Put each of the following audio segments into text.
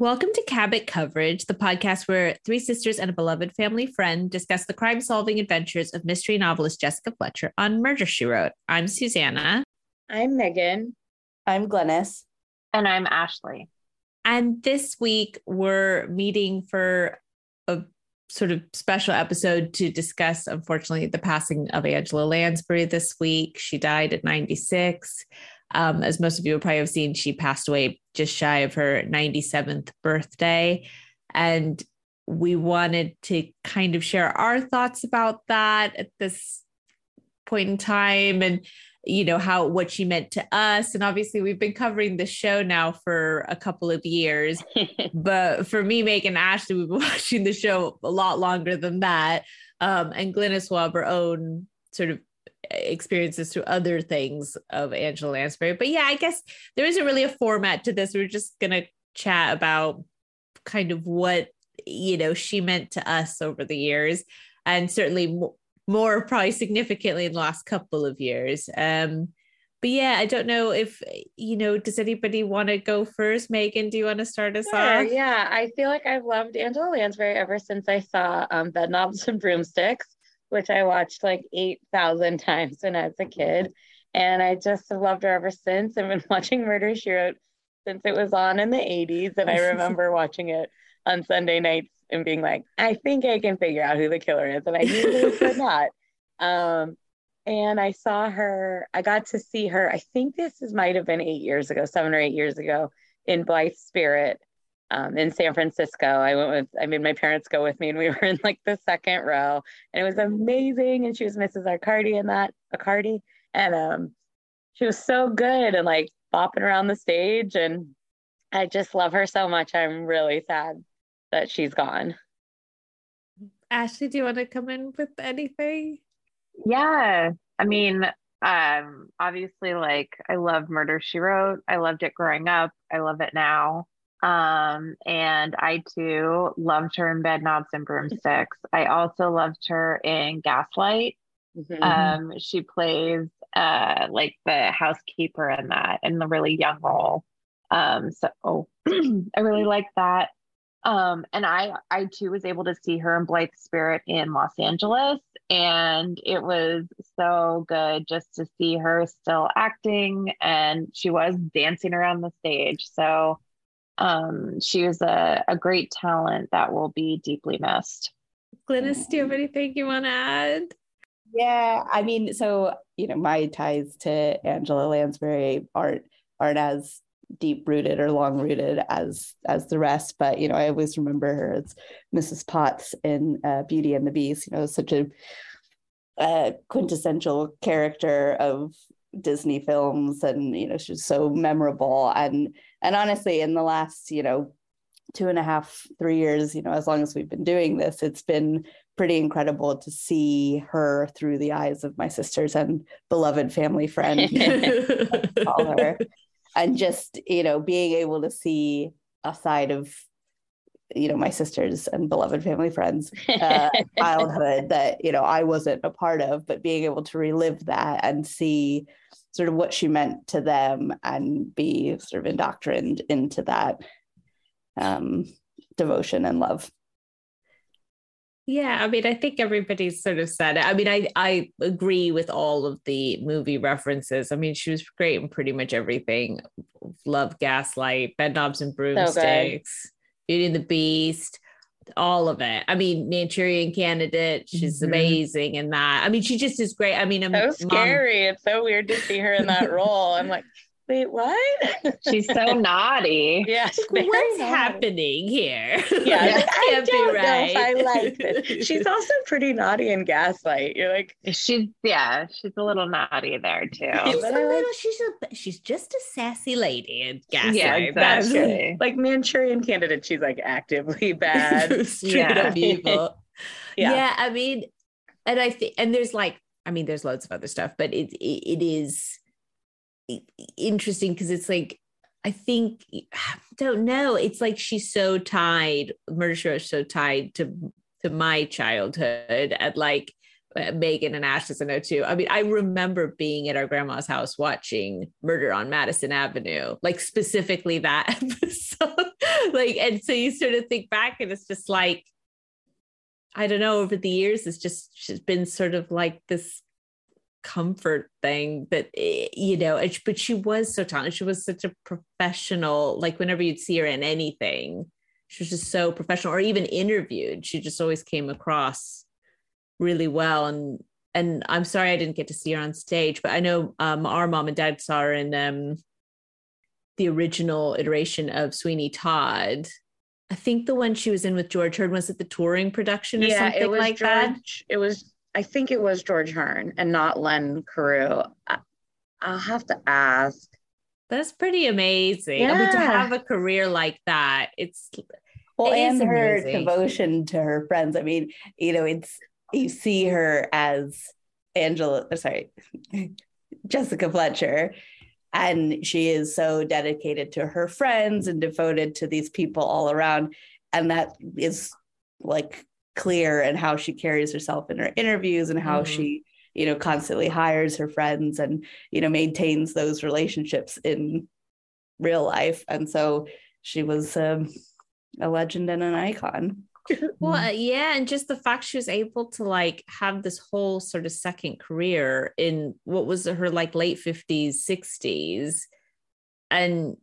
Welcome to Cabot Coverage, the podcast where three sisters and a beloved family friend discuss the crime solving adventures of mystery novelist Jessica Fletcher on Murder She Wrote. I'm Susanna. I'm Megan. I'm Glennis. And I'm Ashley. And this week we're meeting for a sort of special episode to discuss, unfortunately, the passing of Angela Lansbury this week. She died at 96. Um, as most of you will probably have seen, she passed away just shy of her 97th birthday. And we wanted to kind of share our thoughts about that at this point in time and you know how what she meant to us. And obviously we've been covering the show now for a couple of years. But for me megan ashley we've been watching the show a lot longer than that. Um, and glennis will have her own sort of experiences through other things of Angela Lansbury. But yeah, I guess there isn't really a format to this. We're just going to chat about kind of what, you know, she meant to us over the years and certainly more probably significantly in the last couple of years. Um, but yeah, I don't know if you know. Does anybody want to go first? Megan, do you want to start us sure, off? Yeah, I feel like I've loved Angela Lansbury ever since I saw um, Bedknobs and Broomsticks which I watched like 8,000 times when I was a kid. And I just have loved her ever since. I've been watching Murder She Wrote since it was on in the 80s. And I remember watching it on Sunday nights and being like, I think I can figure out who the killer is. And I usually could not. Um, and I saw her, I got to see her, I think this is, might have been eight years ago, seven or eight years ago in Blithe Spirit um, in San Francisco. I went with, I made my parents go with me, and we were in like the second row, and it was amazing. And she was Mrs. Arcati in that Arcati, and um, she was so good and like bopping around the stage, and I just love her so much. I'm really sad that she's gone. Ashley, do you want to come in with anything? Yeah, I mean, um, obviously, like I love Murder She Wrote. I loved it growing up. I love it now. Um, and I too loved her in Bedknobs and Broomsticks. I also loved her in Gaslight. Mm-hmm. Um, she plays uh like the housekeeper in that in the really young role. Um, so oh, I really like that. Um, and I I too was able to see her in Blithe Spirit in Los Angeles, and it was so good just to see her still acting, and she was dancing around the stage. So um, she was a, a great talent that will be deeply missed. Glennis, do you have anything you want to add? Yeah, I mean, so you know, my ties to Angela Lansbury aren't aren't as deep rooted or long rooted as as the rest, but you know, I always remember her as Mrs. Potts in uh, Beauty and the Beast. You know, such a, a quintessential character of Disney films, and you know, she's so memorable. And and honestly in the last you know two and a half three years you know as long as we've been doing this it's been pretty incredible to see her through the eyes of my sisters and beloved family friend. And just you know being able to see a side of you know my sisters and beloved family friends uh, childhood that you know i wasn't a part of but being able to relive that and see sort of what she meant to them and be sort of indoctrined into that um, devotion and love. Yeah, I mean, I think everybody's sort of said it. I mean, I I agree with all of the movie references. I mean, she was great in pretty much everything. Love Gaslight, Bedknobs and Broomsticks, so Beauty and the Beast all of it. I mean, Manchurian Candidate, she's mm-hmm. amazing in that. I mean, she just is great. I mean, so scary. It's so weird to see her in that role. I'm like, wait, what? She's so naughty. Yeah. Like, what's naughty. happening here? Yeah. like, I don't right. know if I like this. She's also pretty naughty in Gaslight. You're like, she's, yeah, she's a little naughty there too. She's a little, she's a, she's just a sassy lady in Gaslight. Yeah, exactly. like Manchurian Candidate, she's like actively bad. Straight yeah. up evil. yeah. yeah. I mean, and I think, and there's like, I mean, there's loads of other stuff, but it, it, it is, interesting because it's like I think don't know. It's like she's so tied. Murder She Wrote so tied to to my childhood at like uh, Megan and Ashley's I know too. I mean, I remember being at our grandma's house watching Murder on Madison Avenue, like specifically that episode like, and so you sort of think back and it's just like, I don't know, over the years, it's just she's been sort of like this comfort thing that eh, you know but she was so talented. She was such a professional like whenever you'd see her in anything she was just so professional or even interviewed. She just always came across really well. And and i'm sorry i didn't get to see her on stage but i know um, our mom and dad saw her in um, the original iteration of sweeney todd. I think the one she was in with george hearn was it the touring production or yeah, something it like george, that it was i think it was george hearn and not len cariou I, i'll have to ask that's pretty amazing. Yeah. I mean, to have a career like that, it's well, it and her amazing. devotion to her friends. I mean, you know, it's you see her as Angela, uh, sorry, Jessica Fletcher, and she is so dedicated to her friends and devoted to these people all around. And that is like clear and how she carries herself in her interviews and how mm-hmm. she you know constantly hires her friends and you know maintains those relationships in real life. And so she was um, a legend and an icon. Well uh, yeah and just the fact she was able to like have this whole sort of second career in what was her like late 50s 60s and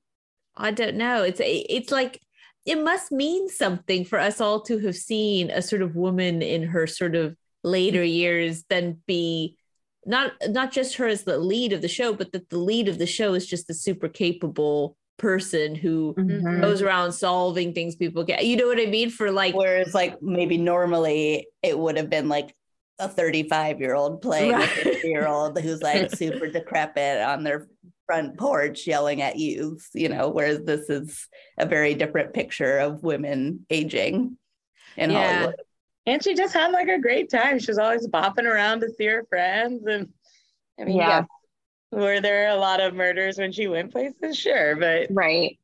i don't know it's it's like it must mean something for us all to have seen a sort of woman in her sort of later years then be not not just her as the lead of the show but that the lead of the show is just a super capable person who mm-hmm. goes around solving things people get you know what i mean for like whereas like maybe normally it would have been like a 35 year old playing right. a 50 year old who's like super decrepit on their front porch yelling at you you know whereas this is a very different picture of women aging in yeah. hollywood and she just had like a great time. She was always bopping around to see her friends. And I mean, yeah. Were there a lot of murders when she went places? Sure, but right.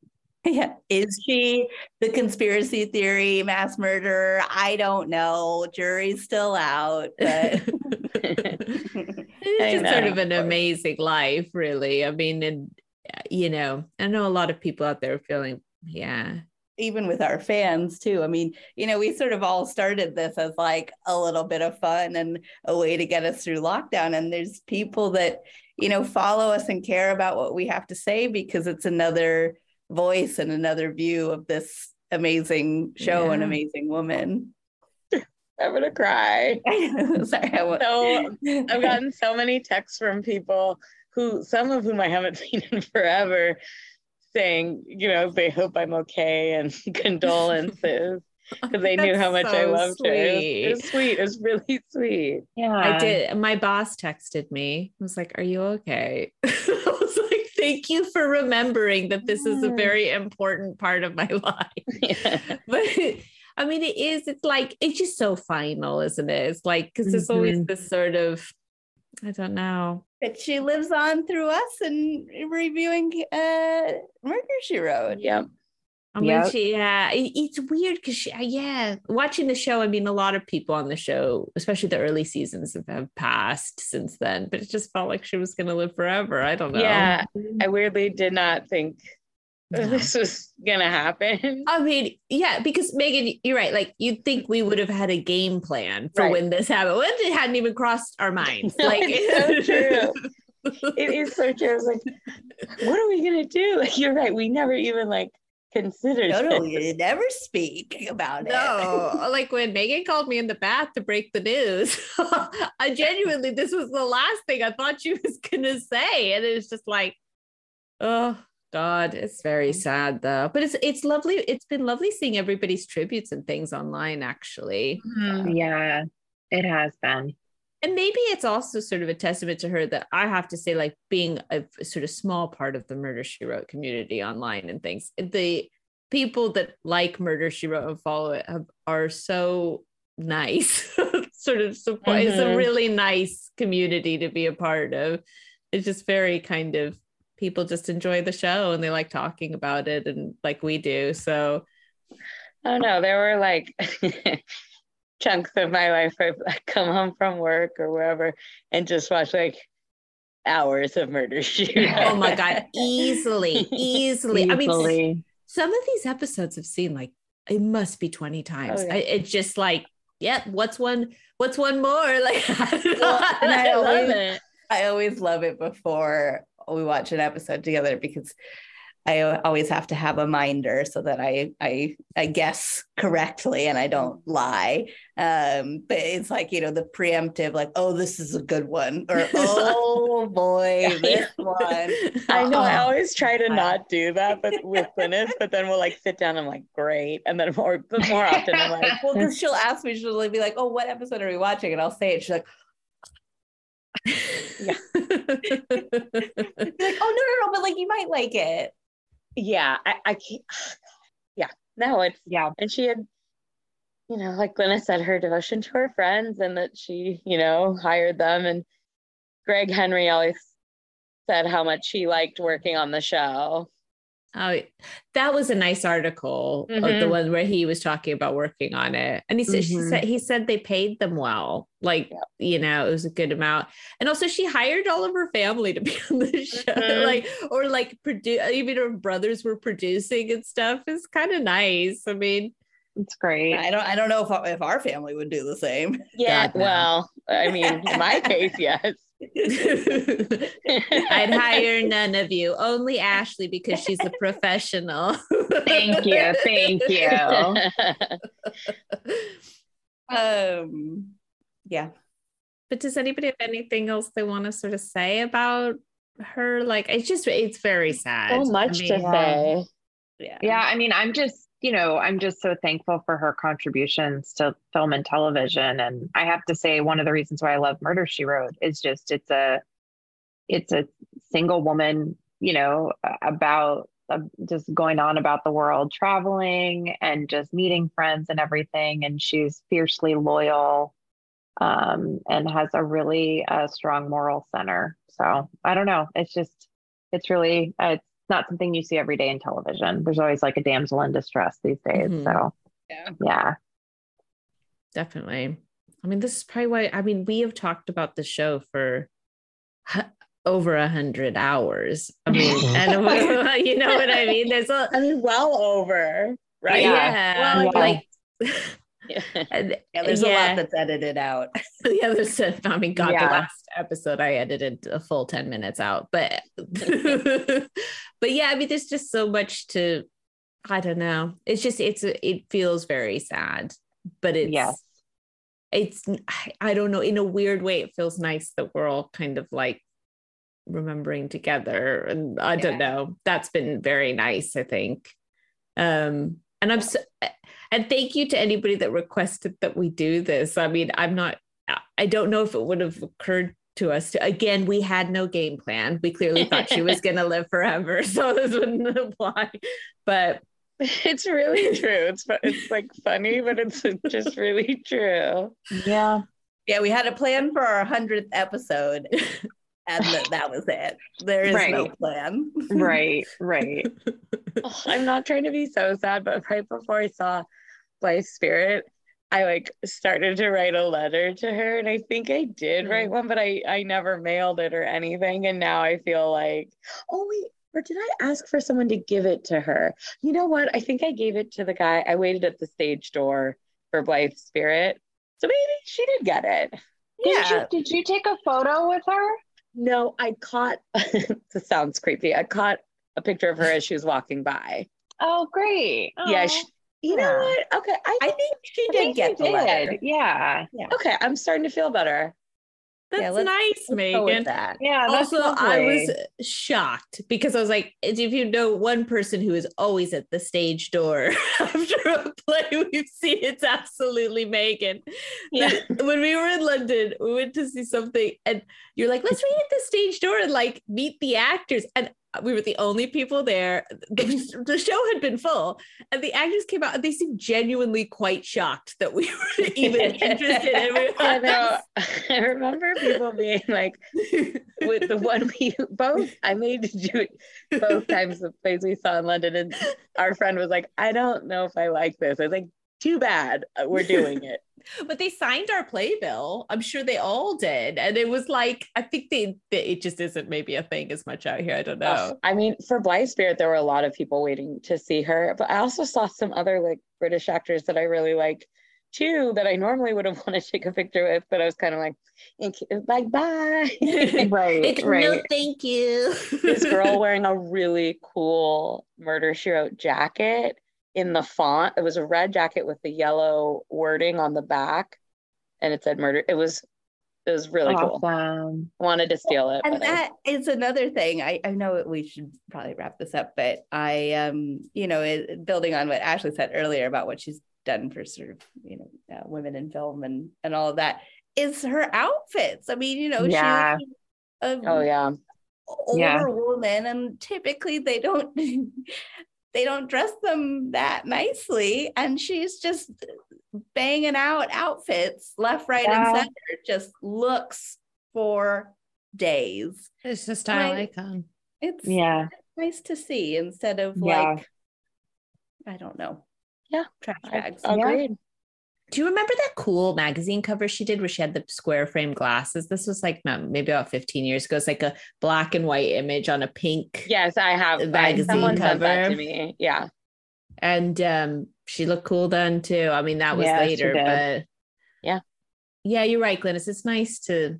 Yeah. Is she the conspiracy theory mass murderer? I don't know. Jury's still out, but it's just sort of an amazing life, really. I mean, and uh, you know, I know a lot of people out there feeling, yeah, even with our fans too. I mean, you know, we sort of all started this as like a little bit of fun and a way to get us through lockdown. And there's people that, you know, follow us and care about what we have to say because it's another voice and another view of this amazing show yeah. and amazing woman. I'm gonna cry. Sorry, I so I've gotten so many texts from people who some of whom I haven't seen in forever saying, you know, they hope I'm okay and condolences because they knew how much so I loved sweet. her. It was, it was, sweet. It was really sweet. Yeah. I did. My boss texted me. I was like, Are you okay? I was like, Thank you for remembering that this is a very important part of my life. Yeah. But I mean, it is, it's like, it's just so final, isn't it? It's like, because there's mm-hmm. always this sort of, I don't know, but she lives on through us and reviewing uh Murder She Wrote. Yep. I mean, yep. she, yeah, it, it's weird because she, yeah, watching the show. I mean, a lot of people on the show, especially the early seasons, have, have passed since then. But it just felt like she was going to live forever. I don't know. Yeah, I weirdly did not think no. this was gonna happen. I mean, yeah, because Megan, you're right. Like you'd think we would have had a game plan for right. when this happened. When it hadn't even crossed our minds. Like it's so true. it is so true. I was like, what are we gonna do? Like you're right. We never even like considered. No, no, you never speak about it. No, like when Megan called me in the bath to break the news, I genuinely this was the last thing I thought she was gonna say, and it was just like, oh God, it's very sad though. But it's it's lovely. It's been lovely seeing everybody's tributes and things online. Actually, mm-hmm. yeah, it has been. And maybe it's also sort of a testament to her that I have to say, like being a sort of small part of the Murder She Wrote community online and things. The people that like Murder She Wrote and follow it have, are so nice. sort of support. Mm-hmm. It's a mm-hmm. really nice community to be a part of. It's just very kind of people just enjoy the show and they like talking about it and like we do. So I don't know. There were like chunks of my life I come home from work or wherever and just watch like hours of murder she oh my god easily easily, easily. i mean some of these episodes I've seen like it must be 20 times. Oh, yeah. I, it's just like, yeah, what's one what's one more? Like I. Well, I I love always- it. I always love it before we watch an episode together because I always have to have a minder so that I I I guess correctly and I don't lie. Um, but it's like you know the preemptive, like oh this is a good one or oh boy this one. I know. I always try to not do that, but with Glennis, but then we'll like sit down. I'm like, great, and then more, but more often I'm like, Well, because she'll ask me, she'll be like, "Oh, what episode are we watching?" And I'll say it. She's like, yeah. like, "Oh no, no, no!" But like, you might like it. Yeah, I, I can't. Yeah, no, it's Yeah. and she had, you know, like Glennis said, her devotion to her friends, and that she, you know, hired them. And Greg Henry always said how much he liked working on the show. Oh, that was a nice article of the one where he was talking about working on it. And he said she Mhm. said he said they paid them well. Like, Yep. you know, it was a good amount. And also she hired all of her family to be on the show. Mhm. Like, or like produce even her brothers were producing and stuff. It's kind of nice. I mean, It's great. I don't. I don't know if if our family would do the same. Yeah, God, no. well, I mean, in my case, yes. I'd hire none of you, only Ashley because she's a professional. Thank you. Thank you. Um, yeah. But does anybody have anything else they want to sort of say about her? Like, it's just, it's very sad. so much I to say. Yeah. Yeah, I mean, I'm just, you know, I'm just so thankful for her contributions to film and television. And I have to say, one of the reasons why I love Murder She Wrote is just it's a, it's a single woman, you know, about uh, just going on about the world, traveling and just meeting friends and everything. And she's fiercely loyal, um, and has a really uh, strong moral center. So I don't know. It's just, it's really, uh, it's not something you see every day in television. There's always like a damsel in distress these days. Mhm. So Yeah. yeah. Definitely. I mean, this is probably why, I mean, we have talked about the show for hu- over a hundred hours. I mean, and we- you know what I mean? There's a, I mean, well over, right? yeah, Well, like, Yeah. and- Yeah. There's a lot that's edited out. yeah, there's a, I mean, God, the last episode I edited a full 10 minutes out, but but yeah, I mean, there's just so much to I don't know. It's just it's it feels very sad, but it's Yes. it's I- don't know, in a weird way, it feels nice that we're all kind of like remembering together. And I don't know. That's been very nice, I think. Um, and I'm so and thank you to anybody that requested that we do this. I mean, I'm not, I don't know if it would have occurred to us to, again, we had no game plan. We clearly thought she was going to live forever. So this wouldn't apply. But It's really true. It's it's like funny, but it's just really true. Yeah. Yeah, we had a plan for our hundredth episode, and that, that was it. There is no plan. Right. Right. Oh, I'm not trying to be so sad, but right before I saw Blithe Spirit, I like started to write a letter to her, and I think I did write mm-hmm. one, but I I never mailed it or anything, and now I feel like, oh wait, or did I ask for someone to give it to her? You know what? I think I gave it to the guy. I waited at the stage door for Blithe Spirit, so maybe she did get it. Did you Yeah. did you take a photo with her? No, I caught. this sounds creepy. I caught a picture of her as she was walking by. Oh, great. Yeah, she, you know what? Okay, I I think she I did think get you the letter. did. Yeah. okay. I'm starting to feel better. That's Yeah, let's- nice, Let's Megan. that. Yeah. That's also i was shocked because i was like if you know one person who is always at the stage door after a play we've seen it's absolutely megan Yeah. When we were in london we went to see something and you're like let's meet at the stage door and like meet the actors and we were the only people there the, the show had been full and the actors came out and they seemed genuinely quite shocked that we were even interested and we I know. I remember people being like, with the one we both, I made to do it both times the plays we saw in London, and our friend was like, I don't know if I like this. I was like, too bad, uh, we're doing it. But they signed our playbill. I'm sure they all did. And it was like, I think they, they it just isn't maybe a thing as much out here. I don't know. Uh, I mean, for Blithe Spirit, there were a lot of people waiting to see her, but I also saw some other like British actors that I really liked too that I normally would have wanted to take a picture with, but I was kind of like, like bye. right, Like, right. No, thank you. this girl wearing a really cool Murder She Wrote jacket in the font. It was a red jacket with the yellow wording on the back, and it said murder. It was it was really cool. awesome. Wanted to steal it, and but I- that is another thing I, I know we should probably wrap this up but i um you know it, building on what ashley said earlier about what she's done for sort of you know uh, women in film and and all of that is her outfits i mean you know Yeah. she's a oh yeah, older Yeah. woman and typically they don't they don't dress them that nicely and she's just banging out outfits left right Yeah. and center just looks for days It's a style Right. icon. it's Yeah. nice to see instead of Yeah. like i don't know Yeah. trash bags agreed. Do you remember that cool magazine cover she did where she had the square frame glasses? This was like maybe about 15 years ago. It's like a black and white image on a pink. Yes, I have. I, magazine someone sent that to cover. me. Yeah, And um, she looked cool then too. I mean, that was Yeah, later, but Yeah. Yeah, you're right, Glennis. It's nice to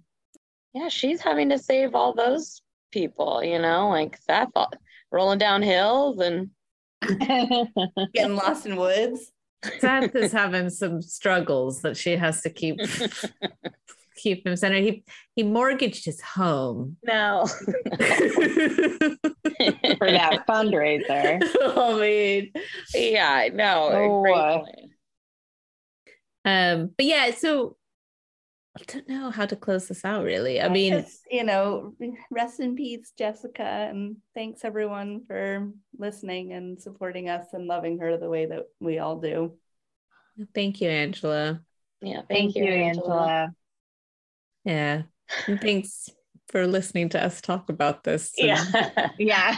yeah. She's having to save all those people. You know, like Seth all- rolling down hills and getting lost in woods Seth is having some struggles that she has to keep keep him centered. He he mortgaged his home. no. For that fundraiser. I mean, yeah, no. Oh, great point. um, but yeah, so I don't know how to close this out really. I mean, Just, you know rest in peace jessica and thanks everyone for listening and supporting us and loving her the way that we all do thank you, Angela. Yeah, thank, Thank you, Angela. Yeah. And thanks for listening to us talk about this. and- Yeah. Yeah.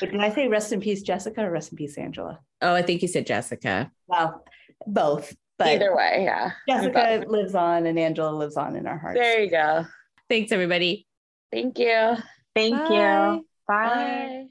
Did i say rest in peace jessica or rest in peace angela Oh, I think you said Jessica. well both but Either way, yeah. jessica lives on and angela lives on in our hearts There you go. Thanks, everybody. Thank you. Thank Bye. you. Bye. Bye.